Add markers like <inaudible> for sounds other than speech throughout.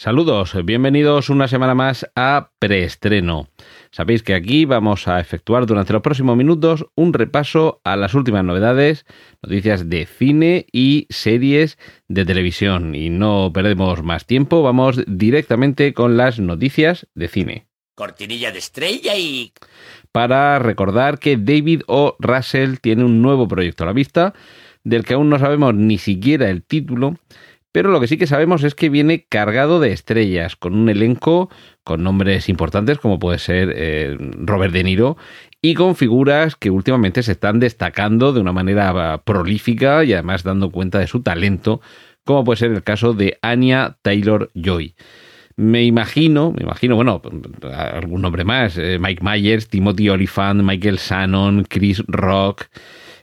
Saludos, bienvenidos una semana más a Preestreno. Sabéis que aquí vamos a efectuar durante los próximos minutos un repaso a las últimas novedades, noticias de cine y series de televisión. Y no perdemos más tiempo, vamos directamente con las noticias de cine. Cortinilla de estrella y... Para recordar que David O. Russell tiene un nuevo proyecto a la vista, del que aún no sabemos ni siquiera el título, pero lo que sí que sabemos es que viene cargado de estrellas, con un elenco con nombres importantes como puede ser eh, Robert De Niro y con figuras que últimamente se están destacando de una manera prolífica y además dando cuenta de su talento, como puede ser el caso de Anya Taylor Joy. Me imagino, me imagino, bueno, algún nombre más, eh, Mike Myers, Timothy Olyphant, Michael Shannon, Chris Rock,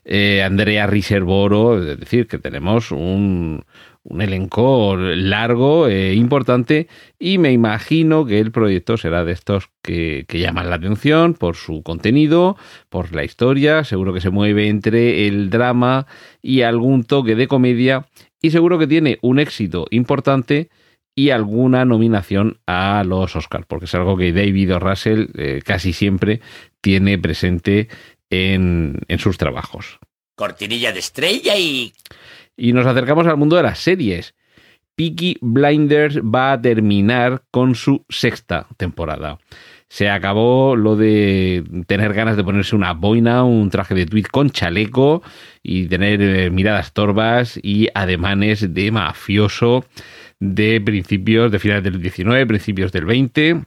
eh, Andrea Riserboro, es decir, que tenemos un, un elenco largo e importante y me imagino que el proyecto será de estos que, llaman la atención por su contenido, por la historia, seguro que se mueve entre el drama y algún toque de comedia y seguro que tiene un éxito importante y alguna nominación a los Oscars, porque es algo que David Russell eh, casi siempre tiene presente en, en sus trabajos. Cortinilla de estrella y... Y nos acercamos al mundo de las series. Peaky Blinders va a terminar con su sexta temporada. Se acabó lo de tener ganas de ponerse una boina, un traje de tweed con chaleco y tener eh, miradas torvas y ademanes de mafioso de principios, de finales del 19, principios del 20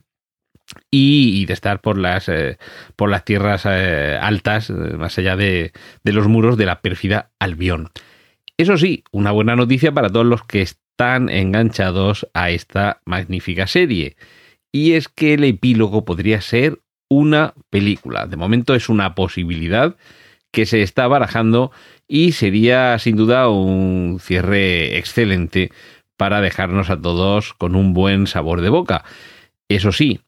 y, de estar por las, eh, por las tierras eh, altas, más allá de, de los muros de la pérfida Albión. Eso sí, una buena noticia para todos los que están enganchados a esta magnífica serie. Y es que el epílogo podría ser una película. De momento es una posibilidad que se está barajando y sería sin duda un cierre excelente para dejarnos a todos con un buen sabor de boca. Eso sí,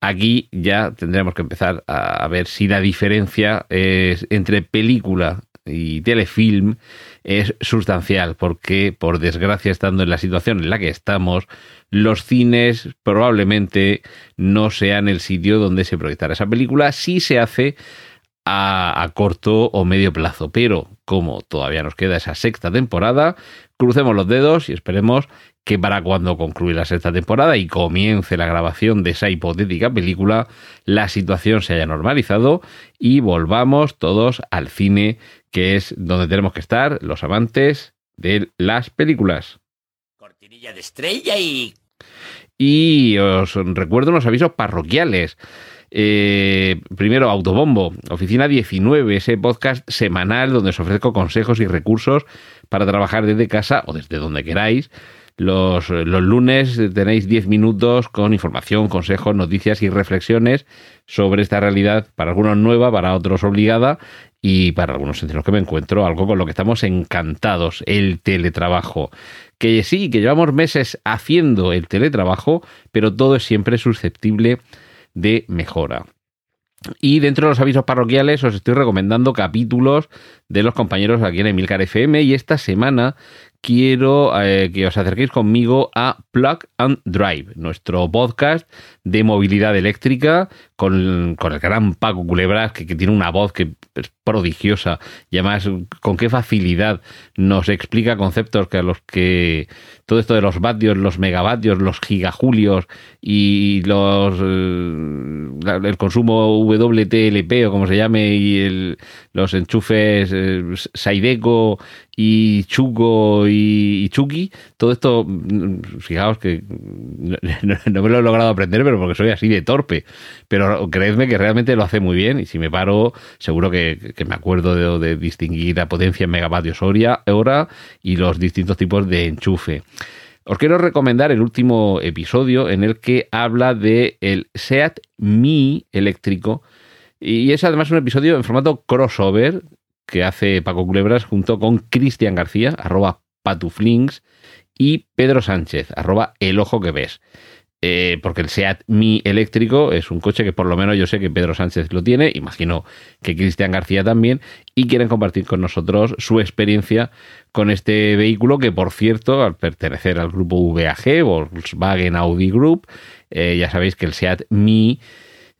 aquí ya tendremos que empezar a ver si la diferencia es entre película y telefilm es sustancial porque, por desgracia, estando en la situación en la que estamos, los cines probablemente no sean el sitio donde se proyectará esa película si se hace a, a, corto o medio plazo. Pero como todavía nos queda esa sexta temporada, crucemos los dedos y esperemos que para cuando concluya la sexta temporada y comience la grabación de esa hipotética película, la situación se haya normalizado y volvamos todos al cine que es donde tenemos que estar los amantes de las películas. Cortinilla de estrella y... Y os recuerdo unos avisos parroquiales. Eh, primero, Autobombo, Oficina 19, ese podcast semanal donde os ofrezco consejos y recursos para trabajar desde casa o desde donde queráis. Los, los, lunes tenéis 10 minutos con información, consejos, noticias y reflexiones sobre esta realidad, para algunos nueva, para otros obligada, y para algunos entre los que me encuentro, algo con lo que estamos encantados, el teletrabajo. Que sí, que llevamos meses haciendo el teletrabajo, pero todo es siempre susceptible de mejora. Y dentro de los avisos parroquiales os estoy recomendando capítulos de los compañeros aquí en Emilcar FM y esta semana quiero eh, que os acerquéis conmigo a Plug and Drive, nuestro podcast de movilidad eléctrica con, con el gran Paco Culebras, que, que, tiene una voz que es prodigiosa y además con qué facilidad nos explica conceptos que a los que todo esto de los vatios, los megavatios, los gigajulios y los eh, el consumo WTLP o como se llame y el, los enchufes eh, Saideco y Chuco y, Chucky, todo esto, mm, fijaos que <laughs> no, me lo he logrado aprender, pero porque soy así de torpe, pero creedme que realmente lo hace muy bien y si me paro seguro que, me acuerdo de, de, distinguir la potencia en megavatios hora y los distintos tipos de enchufe. Os quiero recomendar el último episodio en el que habla de el Seat Mi eléctrico y es además un episodio en formato crossover que hace Paco Culebras junto con Cristian García, arroba patuflinks, y Pedro Sánchez, arroba el ojo que ves. Eh, porque el SEAT Mi eléctrico es un coche que por lo menos yo sé que Pedro Sánchez lo tiene, imagino que Cristian García también, y quieren compartir con nosotros su experiencia con este vehículo que, por cierto, al pertenecer al grupo VAG, Volkswagen Audi Group, eh, ya sabéis que el SEAT Mi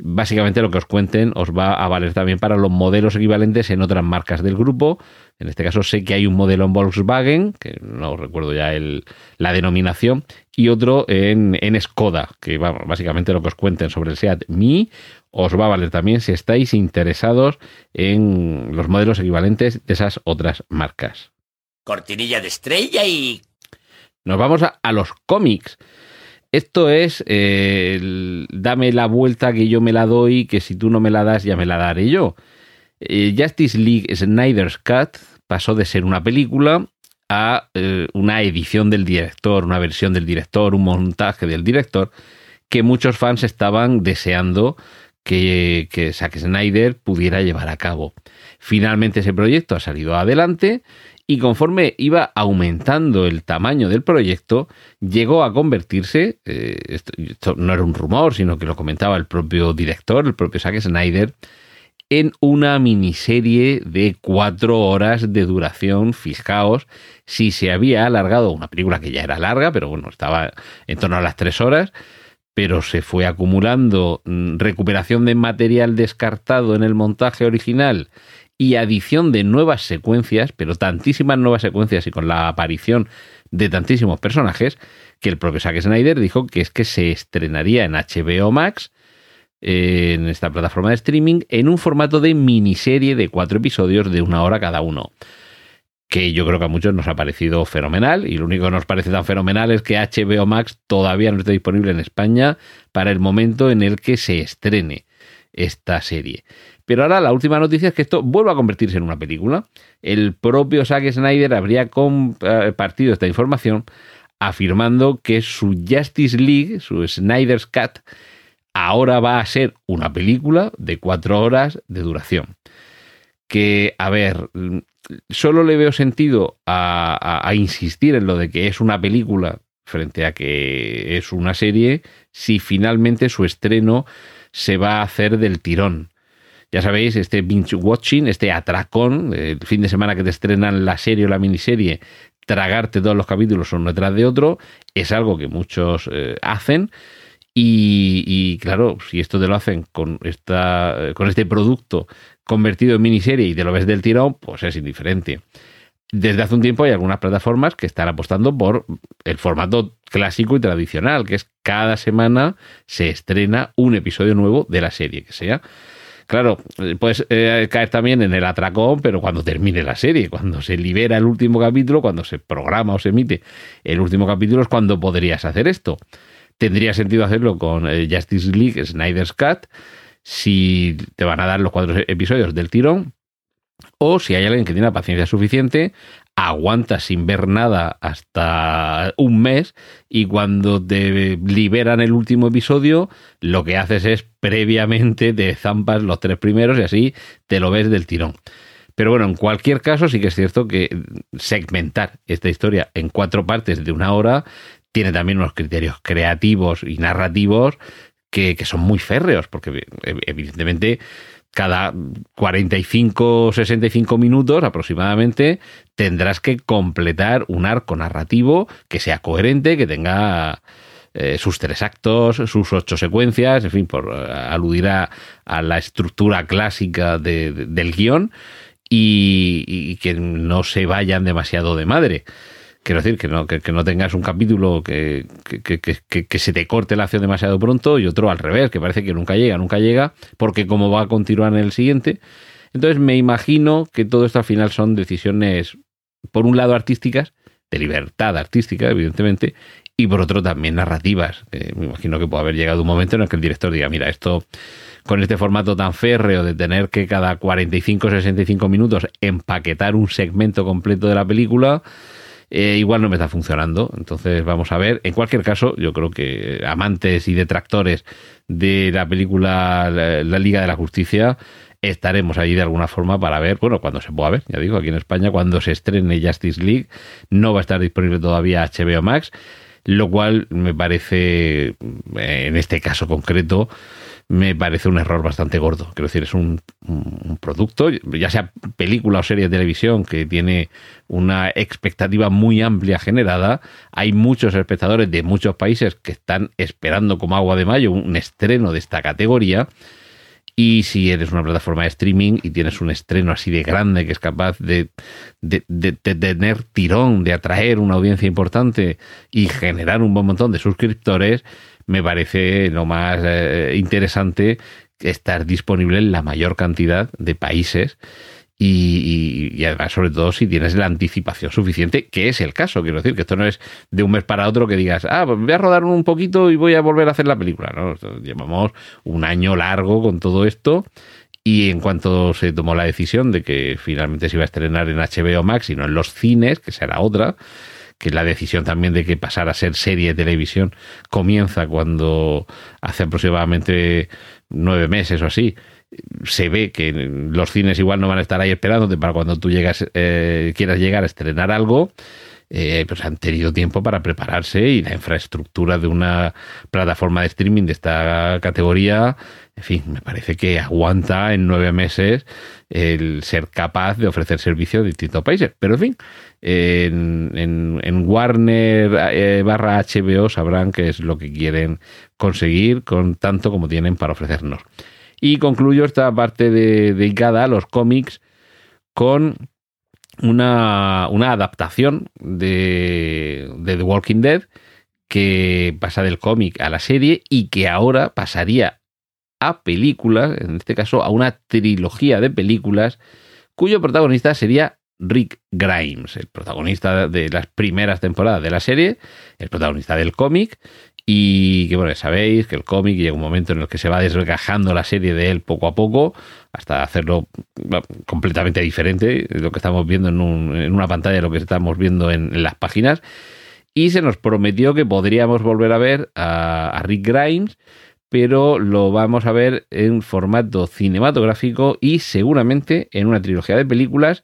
básicamente lo que os cuenten os va a valer también para los modelos equivalentes en otras marcas del grupo. En este caso sé que hay un modelo en Volkswagen, que no recuerdo ya el, la denominación, y otro en, en Skoda, que básicamente lo que os cuenten sobre el SEAT Mi os va a valer también si estáis interesados en los modelos equivalentes de esas otras marcas. Cortinilla de estrella y... Nos vamos a, a los cómics. Esto es, eh, dame la vuelta que yo me la doy, que si tú no me la das ya me la daré yo. Eh, Justice League Snyder's Cut pasó de ser una película a eh, una edición del director, una versión del director, un montaje del director, que muchos fans estaban deseando que, que Zack Snyder pudiera llevar a cabo. Finalmente ese proyecto ha salido adelante y conforme iba aumentando el tamaño del proyecto, llegó a convertirse, eh, esto, no era un rumor, sino que lo comentaba el propio director, el propio Zack Snyder, en una miniserie de cuatro horas de duración. Fijaos, si se había alargado una película que ya era larga, pero bueno, estaba en torno a las tres horas, pero se fue acumulando mm, recuperación de material descartado en el montaje original y adición de nuevas secuencias, pero tantísimas nuevas secuencias y con la aparición de tantísimos personajes, que el propio Zack Snyder dijo que es que se estrenaría en HBO Max, en esta plataforma de streaming, en un formato de miniserie de cuatro episodios de una hora cada uno. Que yo creo que a muchos nos ha parecido fenomenal, y lo único que nos parece tan fenomenal es que HBO Max todavía no está disponible en España para el momento en el que se estrene esta serie. Pero ahora la última noticia es que esto vuelve a convertirse en una película. El propio Zack Snyder habría compartido esta información afirmando que su Justice League, su Snyder's Cut, ahora va a ser una película de cuatro horas de duración. Que, a ver, solo le veo sentido a, insistir en lo de que es una película frente a que es una serie si finalmente su estreno se va a hacer del tirón. Ya sabéis, este binge watching, este atracón, el fin de semana que te estrenan la serie o la miniserie, tragarte todos los capítulos uno detrás de otro, es algo que muchos eh, hacen. Y, claro, si esto te lo hacen con, esta, con este producto convertido en miniserie y te lo ves del tirón, pues es indiferente. Desde hace un tiempo hay algunas plataformas que están apostando por el formato clásico y tradicional, que es cada semana se estrena un episodio nuevo de la serie que sea. Claro, puedes eh, caer también en el atracón, pero cuando termine la serie, cuando se libera el último capítulo, cuando se programa o se emite el último capítulo, es cuando podrías hacer esto. Tendría sentido hacerlo con eh, Justice League Snyder's Cut, si te van a dar los cuatro episodios del tirón, o si hay alguien que tiene la paciencia suficiente, aguanta sin ver nada hasta un mes y cuando te liberan el último episodio, lo que haces es previamente te zampas los tres primeros y así te lo ves del tirón. Pero bueno, en cualquier caso sí que es cierto que segmentar esta historia en cuatro partes de una hora tiene también unos criterios creativos y narrativos que, son muy férreos, porque evidentemente cada 45 o 65 minutos aproximadamente tendrás que completar un arco narrativo que sea coherente, que tenga eh, sus tres actos, sus ocho secuencias, en fin, por eh, aludir a, la estructura clásica del guion y, que no se vayan demasiado de madre. Quiero decir, que no, que, no tengas un capítulo que, que, se te corte la acción demasiado pronto y otro al revés, que parece que nunca llega, nunca llega, porque como va a continuar en el siguiente. Entonces me imagino que todo esto al final son decisiones, por un lado artísticas, de libertad artística, evidentemente, y por otro también narrativas. me imagino que puede haber llegado un momento en el que el director diga, mira, esto con este formato tan férreo de tener que cada 45 o 65 minutos empaquetar un segmento completo de la película, eh, igual no me está funcionando. Entonces vamos a ver. En cualquier caso, yo creo que amantes y detractores de la película La, Liga de la Justicia, estaremos allí de alguna forma para ver, bueno, cuando se pueda ver, ya digo, aquí en España, cuando se estrene Justice League, no va a estar disponible todavía HBO Max, lo cual me parece, en este caso concreto, me parece un error bastante gordo. Quiero decir, es un, producto, ya sea película o serie de televisión, que tiene una expectativa muy amplia generada. Hay muchos espectadores de muchos países que están esperando como agua de mayo un estreno de esta categoría. Y si eres una plataforma de streaming y tienes un estreno así de grande que es capaz de, de, de, tener tirón, de atraer una audiencia importante y generar un buen montón de suscriptores, me parece lo más eh, interesante estar disponible en la mayor cantidad de países. Y, además, sobre todo, si tienes la anticipación suficiente, que es el caso. Quiero decir que esto no es de un mes para otro que digas, ah, pues voy a rodar un poquito y voy a volver a hacer la película. ¿no? Llevamos un año largo con todo esto. Y en cuanto se tomó la decisión de que finalmente se iba a estrenar en HBO Max y no en los cines, que será otra, que la decisión también de que pasara a ser serie de televisión comienza cuando hace aproximadamente nueve meses o así se ve que los cines igual no van a estar ahí esperándote para cuando tú llegas, eh, quieras llegar a estrenar algo. Eh, pues han tenido tiempo para prepararse y la infraestructura de una plataforma de streaming de esta categoría, en fin, me parece que aguanta en nueve meses el ser capaz de ofrecer servicio a distintos países. Pero en fin, en, Warner eh, barra HBO sabrán qué es lo que quieren conseguir con tanto como tienen para ofrecernos. Y concluyo esta parte de, dedicada a los cómics con una, una adaptación de, de, The Walking Dead que pasa del cómic a la serie y que ahora pasaría a películas, en este caso a una trilogía de películas, cuyo protagonista sería Rick Grimes, el protagonista de las primeras temporadas de la serie, el protagonista del cómic, y que bueno, sabéis que el cómic llega un momento en el que se va desgajando la serie de él poco a poco, hasta hacerlo completamente diferente lo que estamos viendo en, un, en una pantalla lo que estamos viendo en, en, las páginas. Y se nos prometió que podríamos volver a ver a, a Rick Grimes, pero lo vamos a ver en formato cinematográfico y seguramente en una trilogía de películas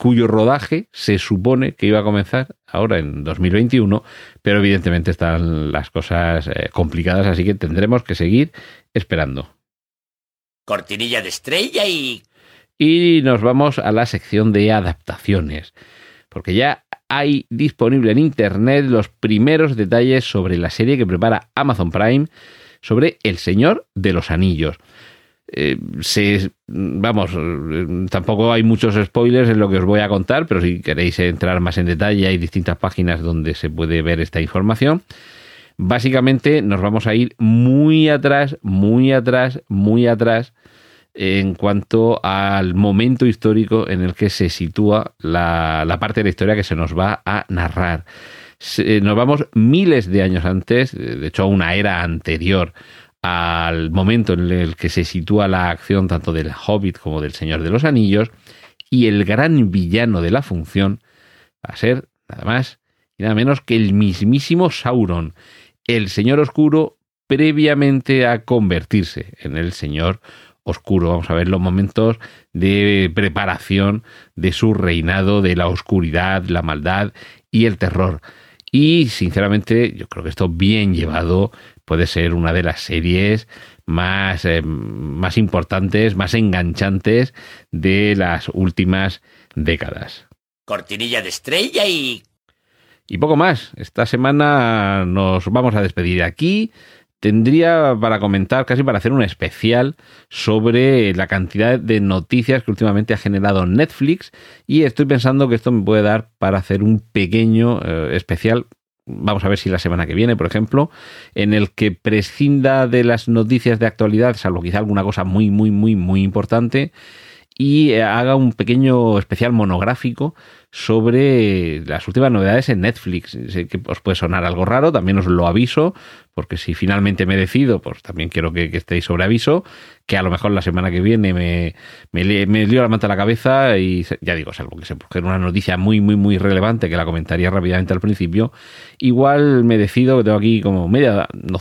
cuyo rodaje se supone que iba a comenzar ahora en 2021, pero evidentemente están las cosas eh, complicadas, así que tendremos que seguir esperando. Cortinilla de estrella y... Y nos vamos a la sección de adaptaciones, porque ya hay disponible en Internet los primeros detalles sobre la serie que prepara Amazon Prime sobre El Señor de los Anillos. Eh, se, vamos, tampoco hay muchos spoilers en lo que os voy a contar, pero si queréis entrar más en detalle hay distintas páginas donde se puede ver esta información. Básicamente nos vamos a ir muy atrás, muy atrás, muy atrás en cuanto al momento histórico en el que se sitúa la, la parte de la historia que se nos va a narrar. Se, nos vamos miles de años antes, de hecho a una era anterior al momento en el que se sitúa la acción tanto del Hobbit como del Señor de los Anillos, y el gran villano de la función va a ser nada más y nada menos que el mismísimo Sauron, el Señor Oscuro previamente a convertirse en el Señor Oscuro. Vamos a ver los momentos de preparación de su reinado, de la oscuridad, la maldad y el terror. Y sinceramente yo creo que esto bien llevado puede ser una de las series más, eh, más importantes, más enganchantes de las últimas décadas. Cortinilla de estrella y... Y poco más. Esta semana nos vamos a despedir aquí. Tendría para comentar, casi para hacer un especial sobre la cantidad de noticias que últimamente ha generado Netflix y estoy pensando que esto me puede dar para hacer un pequeño eh, especial vamos a ver si la semana que viene, por ejemplo, en el que prescinda de las noticias de actualidad, salvo quizá alguna cosa muy, muy, muy, muy importante, y eh, haga un pequeño especial monográfico sobre las últimas novedades en Netflix. Sé que os puede sonar algo raro, también os lo aviso, porque si finalmente me decido, pues también quiero que, estéis sobre aviso, que a lo mejor la semana que viene me, me, lío la manta a la cabeza y ya digo, salvo que se busque una noticia muy, muy, muy relevante que la comentaría rápidamente al principio, igual me decido que tengo aquí como media, no,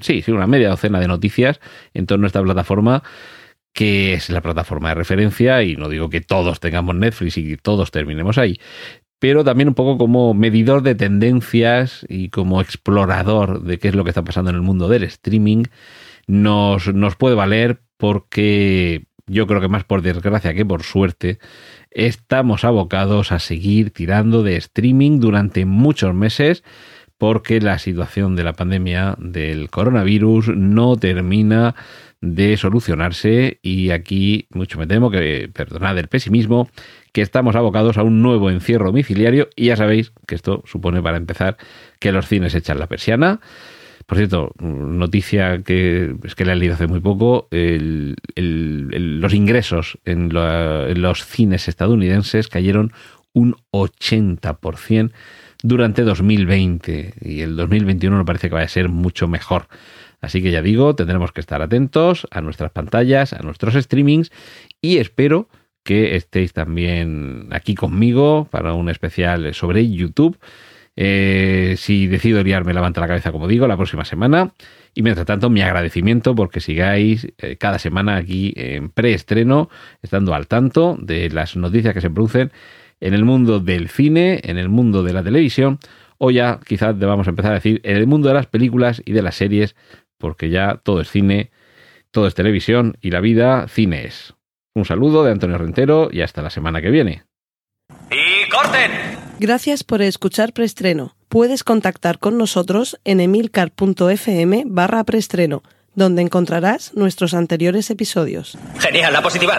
sí, sí, una media docena de noticias en torno a esta plataforma que es la plataforma de referencia, y no digo que todos tengamos Netflix y que todos terminemos ahí, pero también un poco como medidor de tendencias y como explorador de qué es lo que está pasando en el mundo del streaming, nos, nos puede valer porque yo creo que más por desgracia que por suerte, estamos abocados a seguir tirando de streaming durante muchos meses porque la situación de la pandemia del coronavirus no termina de solucionarse y aquí mucho me temo que, perdonad el pesimismo, que estamos abocados a un nuevo encierro domiciliario y ya sabéis que esto supone para empezar que los cines echan la persiana. Por cierto, noticia que es que le he leído hace muy poco, los ingresos en, en los cines estadounidenses cayeron un 80% durante 2020 y el 2021 me parece que va a ser mucho mejor. Así que ya digo, tendremos que estar atentos a nuestras pantallas, a nuestros streamings y espero que estéis también aquí conmigo para un especial sobre YouTube. Eh, si decido liarme, levanta la cabeza, como digo, la próxima semana. Y mientras tanto, mi agradecimiento porque sigáis eh, cada semana aquí en preestreno, estando al tanto de las noticias que se producen en el mundo del cine, en el mundo de la televisión, o ya quizás debamos empezar a decir en el mundo de las películas y de las series, porque ya todo es cine, todo es televisión y la vida cine es. Un saludo de Antonio Rentero y hasta la semana que viene. ¡Y corten! Gracias por escuchar Preestreno. Puedes contactar con nosotros en emilcar.fm barra preestreno, donde encontrarás nuestros anteriores episodios. Genial, la positiva.